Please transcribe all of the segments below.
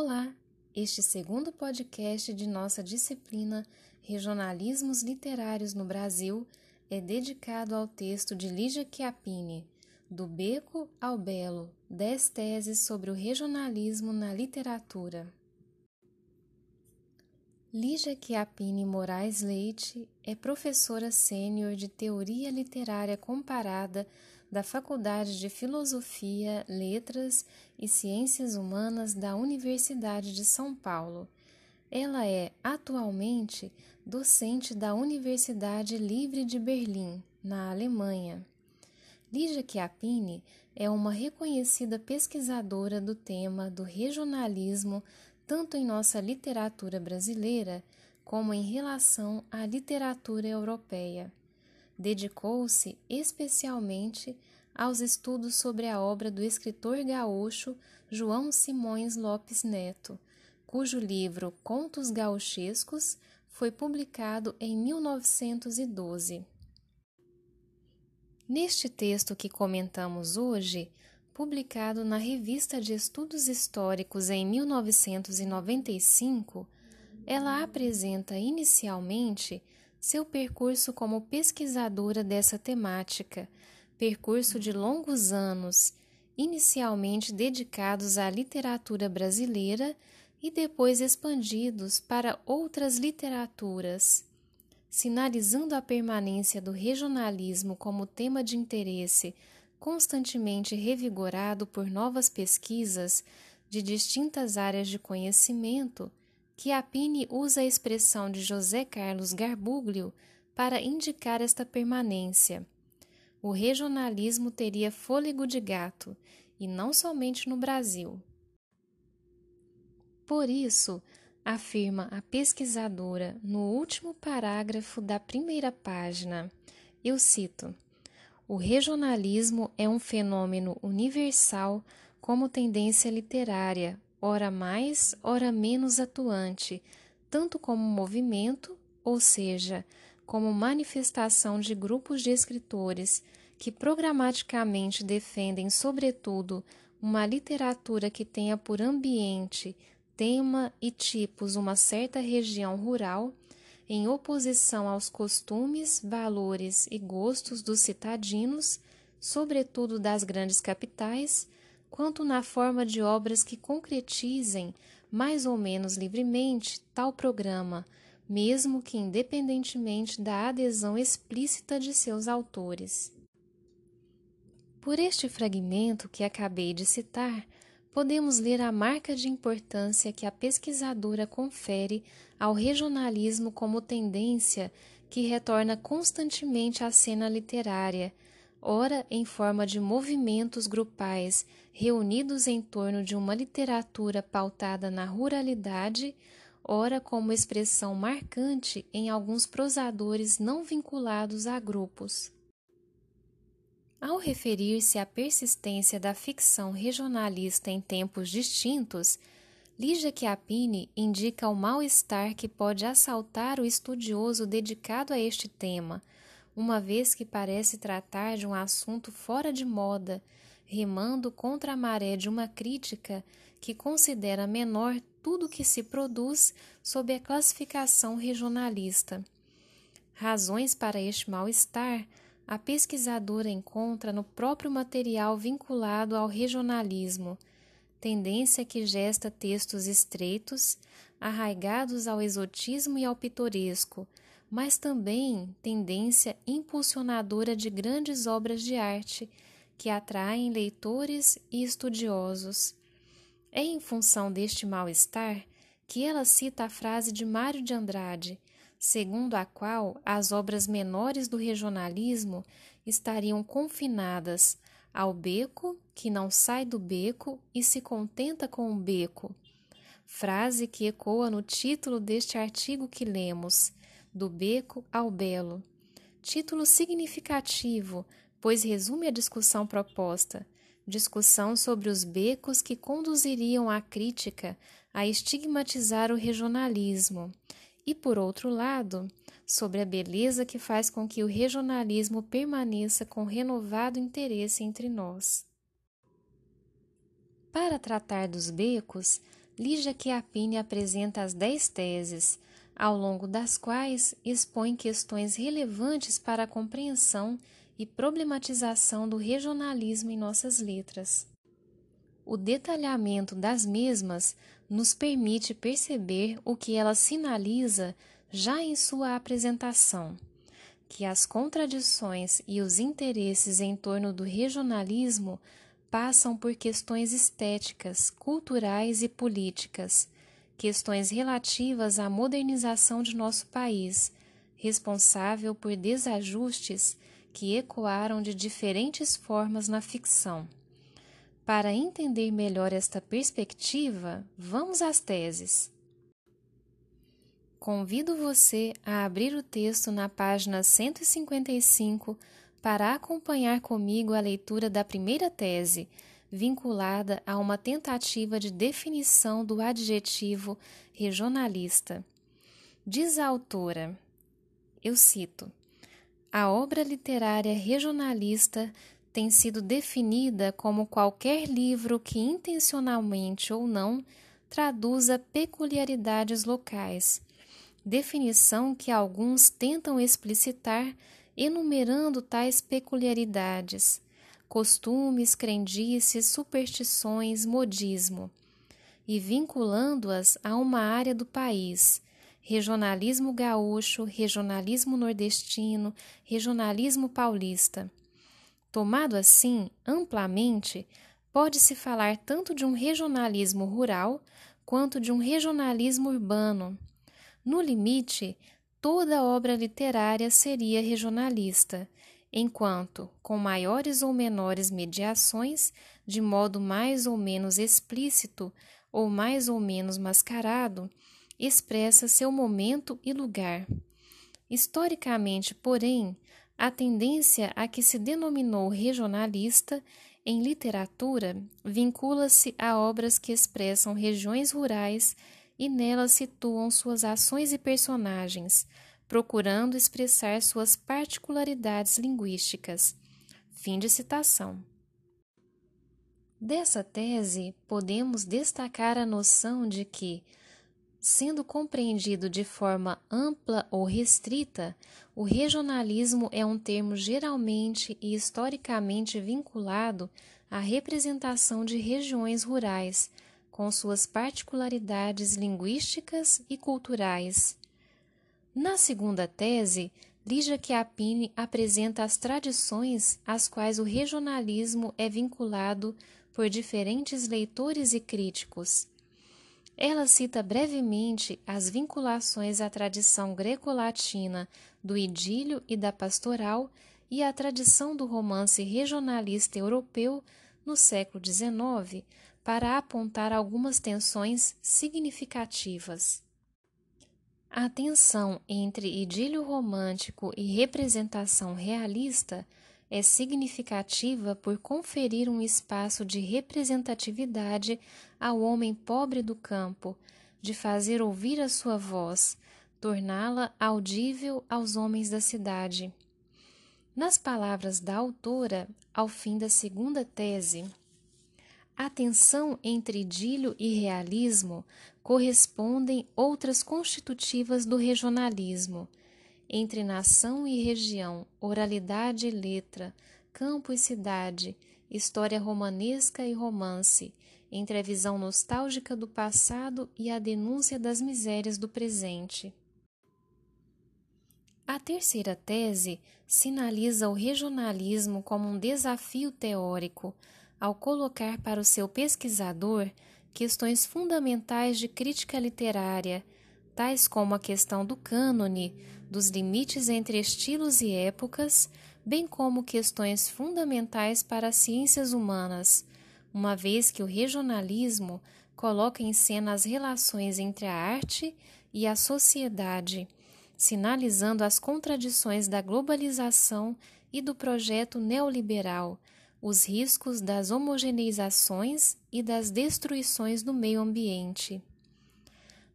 Olá! Este segundo podcast de nossa disciplina Regionalismos Literários no Brasil é dedicado ao texto de Lígia Chiappini, Do Beco ao Belo, 10 teses sobre o regionalismo na literatura. Lígia Chiappini Moraes Leite é professora sênior de Teoria Literária Comparada da Faculdade de Filosofia, Letras e Ciências Humanas da Universidade de São Paulo. Ela é, atualmente, docente da Universidade Livre de Berlim, na Alemanha. Lígia Chiappini é uma reconhecida pesquisadora do tema do regionalismo, tanto em nossa literatura brasileira como em relação à literatura europeia dedicou-se especialmente aos estudos sobre a obra do escritor gaúcho João Simões Lopes Neto, cujo livro Contos Gauchescos foi publicado em 1912. Neste texto que comentamos hoje, publicado na Revista de Estudos Históricos em 1995, ela apresenta inicialmente seu percurso como pesquisadora dessa temática, percurso de longos anos, inicialmente dedicados à literatura brasileira e depois expandidos para outras literaturas. Sinalizando a permanência do regionalismo como tema de interesse constantemente revigorado por novas pesquisas de distintas áreas de conhecimento, Chiappini usa a expressão de José Carlos Garbuglio para indicar esta permanência. O regionalismo teria fôlego de gato, e não somente no Brasil. Por isso, afirma a pesquisadora no último parágrafo da primeira página, eu cito: O regionalismo é um fenômeno universal como tendência literária, ora mais, ora menos atuante, tanto como movimento, ou seja, como manifestação de grupos de escritores que programaticamente defendem, sobretudo, uma literatura que tenha por ambiente, tema e tipos uma certa região rural, em oposição aos costumes, valores e gostos dos citadinos, sobretudo das grandes capitais, quanto na forma de obras que concretizem, mais ou menos livremente, tal programa, mesmo que independentemente da adesão explícita de seus autores. Por este fragmento que acabei de citar, podemos ler a marca de importância que a pesquisadora confere ao regionalismo como tendência que retorna constantemente à cena literária ora em forma de movimentos grupais reunidos em torno de uma literatura pautada na ruralidade, ora como expressão marcante em alguns prosadores não vinculados a grupos. Ao referir-se à persistência da ficção regionalista em tempos distintos, Lígia Chiappini indica o mal-estar que pode assaltar o estudioso dedicado a este tema – uma vez que parece tratar de um assunto fora de moda, rimando contra a maré de uma crítica que considera menor tudo que se produz sob a classificação regionalista. Razões para este mal-estar a pesquisadora encontra no próprio material vinculado ao regionalismo, tendência que gesta textos estreitos, arraigados ao exotismo e ao pitoresco, mas também tendência impulsionadora de grandes obras de arte que atraem leitores e estudiosos. É em função deste mal-estar que ela cita a frase de Mário de Andrade, segundo a qual as obras menores do regionalismo estariam confinadas ao beco que não sai do beco e se contenta com o beco. Frase que ecoa no título deste artigo que lemos do Beco ao Belo. Título significativo, pois resume a discussão proposta. Discussão sobre os becos que conduziriam a crítica a estigmatizar o regionalismo. E, por outro lado, sobre a beleza que faz com que o regionalismo permaneça com renovado interesse entre nós. Para tratar dos becos, Lígia Chiappini apresenta as dez teses, ao longo das quais expõe questões relevantes para a compreensão e problematização do regionalismo em nossas letras. O detalhamento das mesmas nos permite perceber o que ela sinaliza já em sua apresentação, que as contradições e os interesses em torno do regionalismo passam por questões estéticas, culturais e políticas, questões relativas à modernização de nosso país, responsável por desajustes que ecoaram de diferentes formas na ficção. Para entender melhor esta perspectiva, vamos às teses. Convido você a abrir o texto na página 155 para acompanhar comigo a leitura da primeira tese, vinculada a uma tentativa de definição do adjetivo regionalista. Diz a autora, eu cito: A obra literária regionalista tem sido definida como qualquer livro que intencionalmente ou não traduza peculiaridades locais, definição que alguns tentam explicitar enumerando tais peculiaridades, costumes, crendices, superstições, modismo, e vinculando-as a uma área do país, regionalismo gaúcho, regionalismo nordestino, regionalismo paulista. Tomado assim, amplamente, pode-se falar tanto de um regionalismo rural quanto de um regionalismo urbano. No limite, toda obra literária seria regionalista, enquanto, com maiores ou menores mediações, de modo mais ou menos explícito ou mais ou menos mascarado, expressa seu momento e lugar. Historicamente, porém, a tendência a que se denominou regionalista em literatura vincula-se a obras que expressam regiões rurais e nelas situam suas ações e personagens, procurando expressar suas particularidades linguísticas. Fim de citação. Dessa tese, podemos destacar a noção de que, sendo compreendido de forma ampla ou restrita, o regionalismo é um termo geralmente e historicamente vinculado à representação de regiões rurais com suas particularidades linguísticas e culturais. Na segunda tese, Lígia Chiappini apresenta as tradições às quais o regionalismo é vinculado por diferentes leitores e críticos. Ela cita brevemente as vinculações à tradição greco-latina do idílio e da pastoral e à tradição do romance regionalista europeu no século XIX, para apontar algumas tensões significativas. A tensão entre idílio romântico e representação realista é significativa por conferir um espaço de representatividade ao homem pobre do campo, de fazer ouvir a sua voz, torná-la audível aos homens da cidade. Nas palavras da autora, ao fim da segunda tese, à tensão entre idílio e realismo correspondem outras constitutivas do regionalismo. Entre nação e região, oralidade e letra, campo e cidade, história romanesca e romance, entre a visão nostálgica do passado e a denúncia das misérias do presente. A terceira tese sinaliza o regionalismo como um desafio teórico ao colocar para o seu pesquisador questões fundamentais de crítica literária, tais como a questão do cânone, dos limites entre estilos e épocas, bem como questões fundamentais para as ciências humanas, uma vez que o regionalismo coloca em cena as relações entre a arte e a sociedade, sinalizando as contradições da globalização e do projeto neoliberal os riscos das homogeneizações e das destruições do meio ambiente.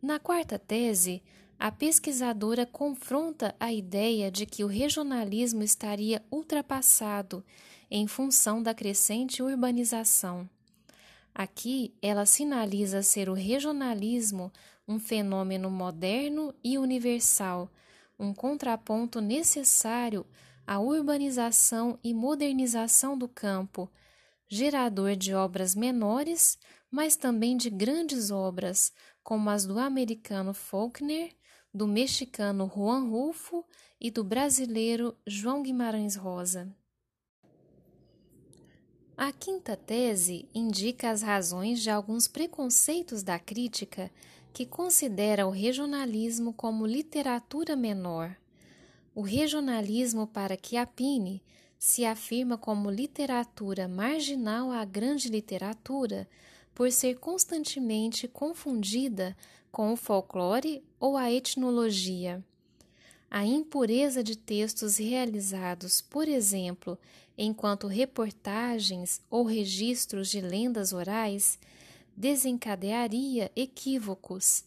Na quarta tese, a pesquisadora confronta a ideia de que o regionalismo estaria ultrapassado em função da crescente urbanização. Aqui ela sinaliza ser o regionalismo um fenômeno moderno e universal, um contraponto necessário à urbanização e modernização do campo, gerador de obras menores, mas também de grandes obras, como as do americano Faulkner, do mexicano Juan Rulfo e do brasileiro João Guimarães Rosa. A quinta tese indica as razões de alguns preconceitos da crítica que considera o regionalismo como literatura menor. O regionalismo para Chiappini se afirma como literatura marginal à grande literatura por ser constantemente confundida com o folclore ou a etnologia. A impureza de textos realizados, por exemplo, enquanto reportagens ou registros de lendas orais, desencadearia equívocos.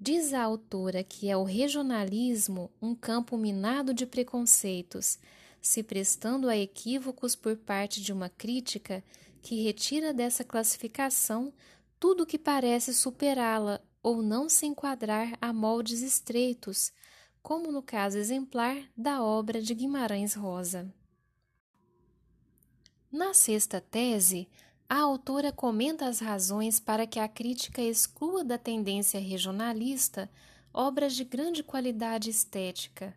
Diz a autora que é o regionalismo um campo minado de preconceitos, se prestando a equívocos por parte de uma crítica que retira dessa classificação tudo que parece superá-la ou não se enquadrar a moldes estreitos, como no caso exemplar da obra de Guimarães Rosa. Na sexta tese, a autora comenta as razões para que a crítica exclua da tendência regionalista obras de grande qualidade estética.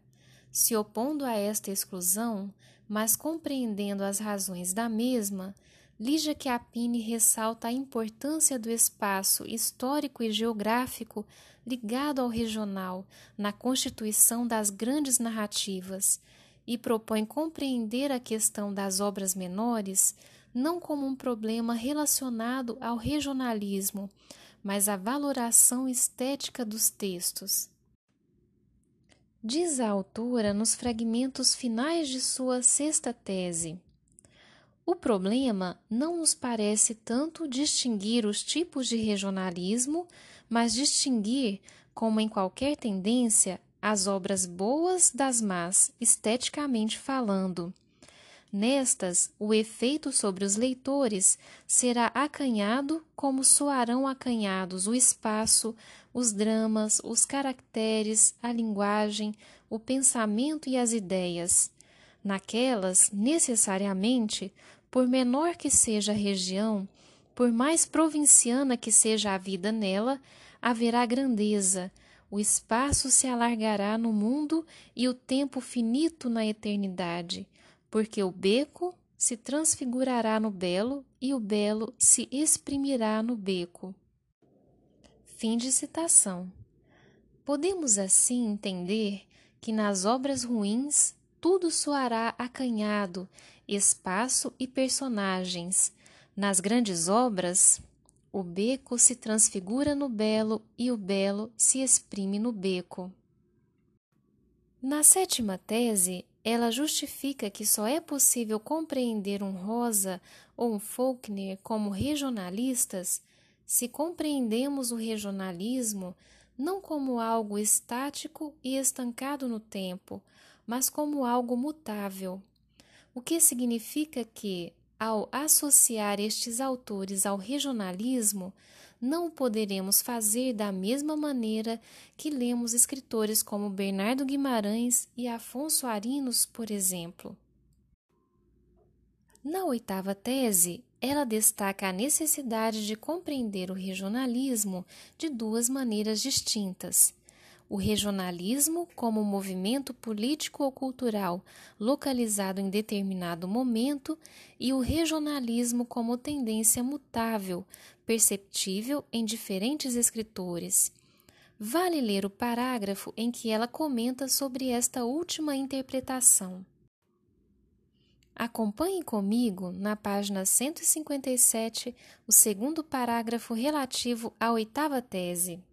Se opondo a esta exclusão, mas compreendendo as razões da mesma, Lígia Chiappini ressalta a importância do espaço histórico e geográfico ligado ao regional na constituição das grandes narrativas e propõe compreender a questão das obras menores não como um problema relacionado ao regionalismo, mas à valoração estética dos textos. Diz a autora nos fragmentos finais de sua sexta tese. O problema não nos parece tanto distinguir os tipos de regionalismo, mas distinguir, como em qualquer tendência, as obras boas das más, esteticamente falando. Nestas, o efeito sobre os leitores será acanhado como soarão acanhados o espaço, os dramas, os caracteres, a linguagem, o pensamento e as ideias. Naquelas, necessariamente, por menor que seja a região, por mais provinciana que seja a vida nela, haverá grandeza, o espaço se alargará no mundo e o tempo finito na eternidade, porque o beco se transfigurará no belo e o belo se exprimirá no beco. Fim de citação. Podemos assim entender que nas obras ruins tudo soará acanhado, espaço e personagens. Nas grandes obras, o beco se transfigura no belo e o belo se exprime no beco. Na sétima tese, ela justifica que só é possível compreender um Rosa ou um Faulkner como regionalistas se compreendemos o regionalismo não como algo estático e estancado no tempo, mas como algo mutável. O que significa que, ao associar estes autores ao regionalismo, não o poderemos fazer da mesma maneira que lemos escritores como Bernardo Guimarães e Afonso Arinos, por exemplo. Na oitava tese, ela destaca a necessidade de compreender o regionalismo de duas maneiras distintas o regionalismo como movimento político ou cultural localizado em determinado momento e o regionalismo como tendência mutável, perceptível em diferentes escritores. Vale ler o parágrafo em que ela comenta sobre esta última interpretação. Acompanhe comigo, na página 157, o segundo parágrafo relativo à oitava tese.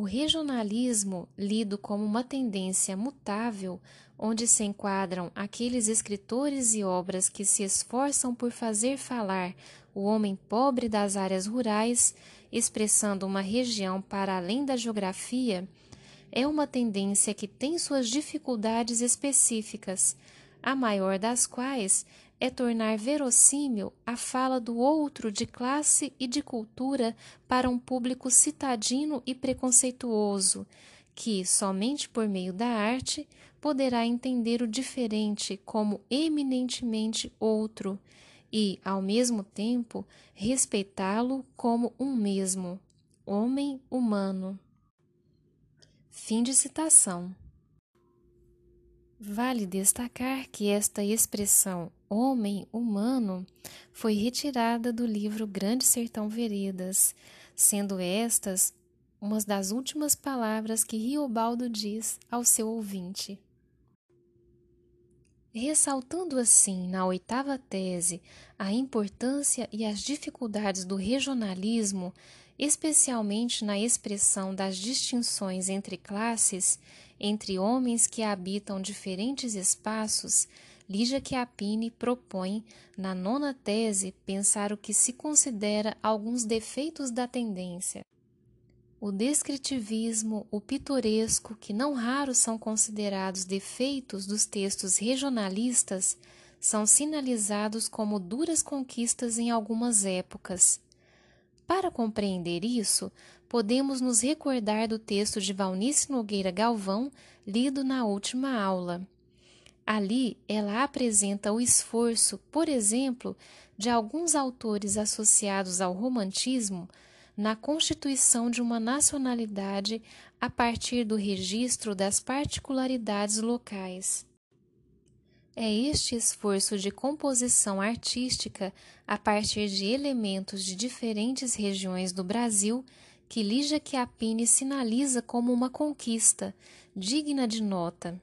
O regionalismo, lido como uma tendência mutável, onde se enquadram aqueles escritores e obras que se esforçam por fazer falar o homem pobre das áreas rurais, expressando uma região para além da geografia, é uma tendência que tem suas dificuldades específicas, a maior das quais é tornar verossímil a fala do outro de classe e de cultura para um público citadino e preconceituoso, que, somente por meio da arte, poderá entender o diferente como eminentemente outro e, ao mesmo tempo, respeitá-lo como um mesmo, homem humano. Fim de citação. Vale destacar que esta expressão homem humano foi retirada do livro Grande Sertão Veredas, sendo estas umas das últimas palavras que Riobaldo diz ao seu ouvinte. Ressaltando assim, na oitava tese, a importância e as dificuldades do regionalismo, especialmente na expressão das distinções entre classes, entre homens que habitam diferentes espaços, Lígia Chiappini propõe, na nona tese, pensar o que se considera alguns defeitos da tendência. O descritivismo, o pitoresco, que não raros são considerados defeitos dos textos regionalistas, são sinalizados como duras conquistas em algumas épocas. Para compreender isso, podemos nos recordar do texto de Valnice Nogueira Galvão, lido na última aula. Ali, ela apresenta o esforço, por exemplo, de alguns autores associados ao romantismo na constituição de uma nacionalidade a partir do registro das particularidades locais. É este esforço de composição artística a partir de elementos de diferentes regiões do Brasil que Lígia Chiappini sinaliza como uma conquista, digna de nota.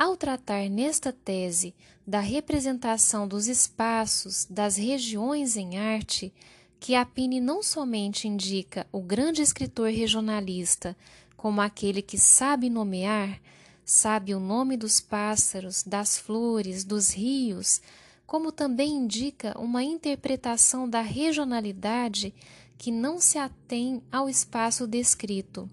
Ao tratar nesta tese da representação dos espaços, das regiões em arte, que a Pini não somente indica o grande escritor regionalista como aquele que sabe nomear, sabe o nome dos pássaros, das flores, dos rios, como também indica uma interpretação da regionalidade que não se atém ao espaço descrito.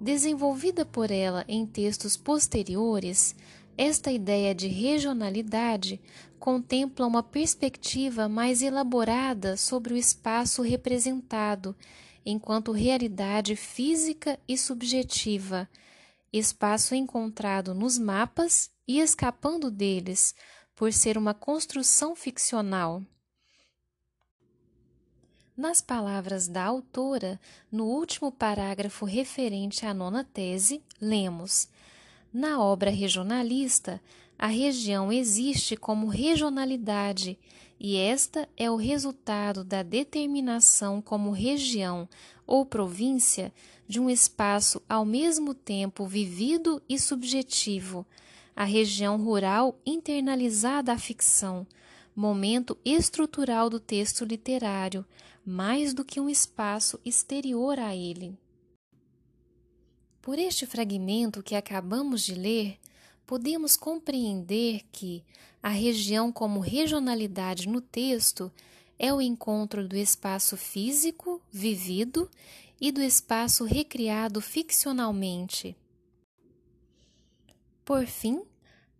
Desenvolvida por ela em textos posteriores, esta ideia de regionalidade contempla uma perspectiva mais elaborada sobre o espaço representado, enquanto realidade física e subjetiva, espaço encontrado nos mapas e escapando deles, por ser uma construção ficcional. Nas palavras da autora, no último parágrafo referente à nona tese, lemos: Na obra regionalista, a região existe como regionalidade e esta é o resultado da determinação como região ou província de um espaço ao mesmo tempo vivido e subjetivo, a região rural internalizada à ficção, momento estrutural do texto literário, mais do que um espaço exterior a ele. Por este fragmento que acabamos de ler, podemos compreender que a região como regionalidade no texto é o encontro do espaço físico, vivido, e do espaço recriado ficcionalmente. Por fim,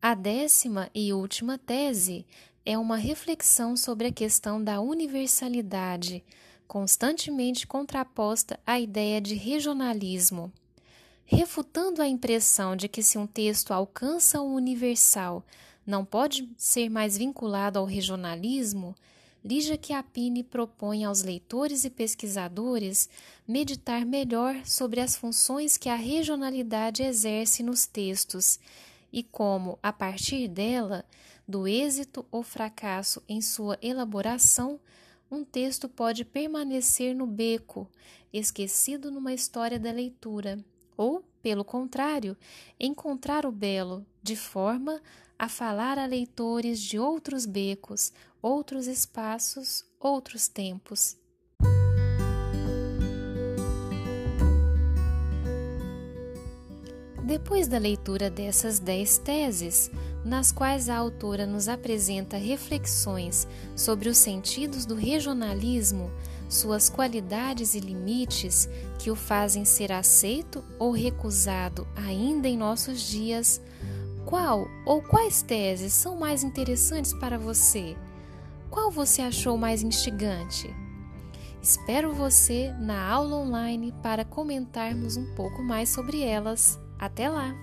a décima e última tese é uma reflexão sobre a questão da universalidade, constantemente contraposta à ideia de regionalismo. Refutando a impressão de que se um texto alcança o universal, não pode ser mais vinculado ao regionalismo, Lígia Chiappini propõe aos leitores e pesquisadores meditar melhor sobre as funções que a regionalidade exerce nos textos e como, a partir dela, do êxito ou fracasso em sua elaboração, um texto pode permanecer no beco, esquecido numa história da leitura, ou, pelo contrário, encontrar o belo, de forma a falar a leitores de outros becos, outros espaços, outros tempos. Depois da leitura dessas dez teses, nas quais a autora nos apresenta reflexões sobre os sentidos do regionalismo, suas qualidades e limites que o fazem ser aceito ou recusado ainda em nossos dias, Qual ou quais teses são mais interessantes para você? Qual você achou mais instigante? Espero você na aula online para comentarmos um pouco mais sobre elas. Até lá!